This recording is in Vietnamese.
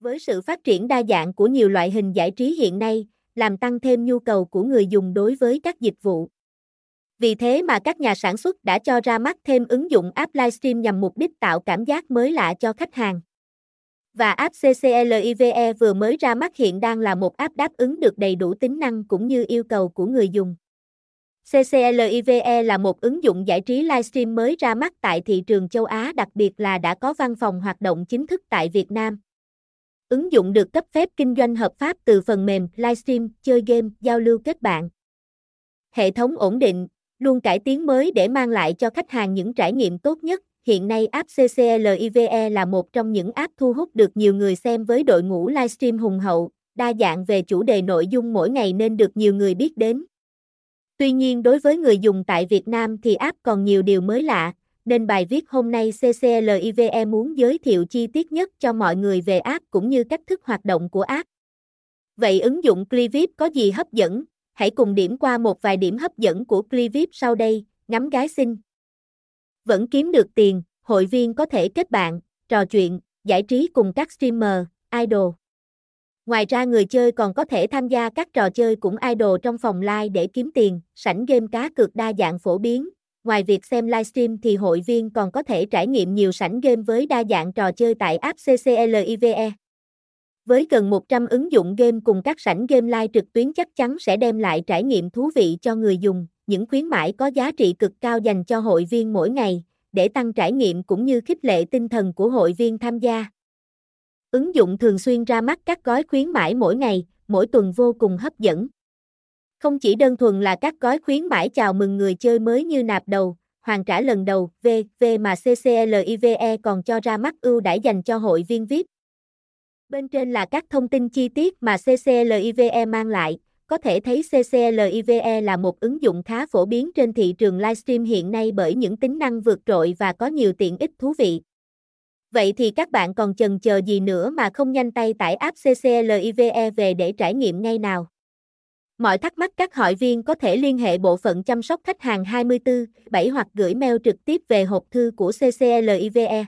Với sự phát triển đa dạng của nhiều loại hình giải trí hiện nay, làm tăng thêm nhu cầu của người dùng đối với các dịch vụ. Vì thế mà các nhà sản xuất đã cho ra mắt thêm ứng dụng app livestream nhằm mục đích tạo cảm giác mới lạ cho khách hàng. Và app CCLIVE vừa mới ra mắt hiện đang là một app đáp ứng được đầy đủ tính năng cũng như yêu cầu của người dùng. CCLIVE là một ứng dụng giải trí livestream mới ra mắt tại thị trường châu Á đặc biệt là đã có văn phòng hoạt động chính thức tại Việt Nam. Ứng dụng được cấp phép kinh doanh hợp pháp từ phần mềm livestream, chơi game, giao lưu kết bạn. Hệ thống ổn định, luôn cải tiến mới để mang lại cho khách hàng những trải nghiệm tốt nhất. Hiện nay app CCLIVE là một trong những app thu hút được nhiều người xem với đội ngũ livestream hùng hậu, đa dạng về chủ đề nội dung mỗi ngày nên được nhiều người biết đến. Tuy nhiên đối với người dùng tại Việt Nam thì app còn nhiều điều mới lạ, nên bài viết hôm nay CCLIVE muốn giới thiệu chi tiết nhất cho mọi người về app cũng như cách thức hoạt động của app. Vậy ứng dụng Clivip có gì hấp dẫn? Hãy cùng điểm qua một vài điểm hấp dẫn của Clivip sau đây, ngắm gái xinh. Vẫn kiếm được tiền, hội viên có thể kết bạn, trò chuyện, giải trí cùng các streamer, idol. Ngoài ra người chơi còn có thể tham gia các trò chơi cũng idol trong phòng live để kiếm tiền, sảnh game cá cược đa dạng phổ biến. Ngoài việc xem livestream thì hội viên còn có thể trải nghiệm nhiều sảnh game với đa dạng trò chơi tại app CCLIVE. Với gần 100 ứng dụng game cùng các sảnh game live trực tuyến chắc chắn sẽ đem lại trải nghiệm thú vị cho người dùng, những khuyến mãi có giá trị cực cao dành cho hội viên mỗi ngày, để tăng trải nghiệm cũng như khích lệ tinh thần của hội viên tham gia. Ứng dụng thường xuyên ra mắt các gói khuyến mãi mỗi ngày, mỗi tuần vô cùng hấp dẫn. Không chỉ đơn thuần là các gói khuyến mãi chào mừng người chơi mới như nạp đầu, hoàn trả lần đầu, V.V mà CCLIVE còn cho ra mắt ưu đãi dành cho hội viên VIP. Bên trên là các thông tin chi tiết mà CCLIVE mang lại, có thể thấy CCLIVE là một ứng dụng khá phổ biến trên thị trường livestream hiện nay bởi những tính năng vượt trội và có nhiều tiện ích thú vị. Vậy thì các bạn còn chần chờ gì nữa mà không nhanh tay tải app CCLIVE về để trải nghiệm ngay nào? Mọi thắc mắc các hội viên có thể liên hệ bộ phận chăm sóc khách hàng 24 7 hoặc gửi mail trực tiếp về hộp thư của CCLIVE.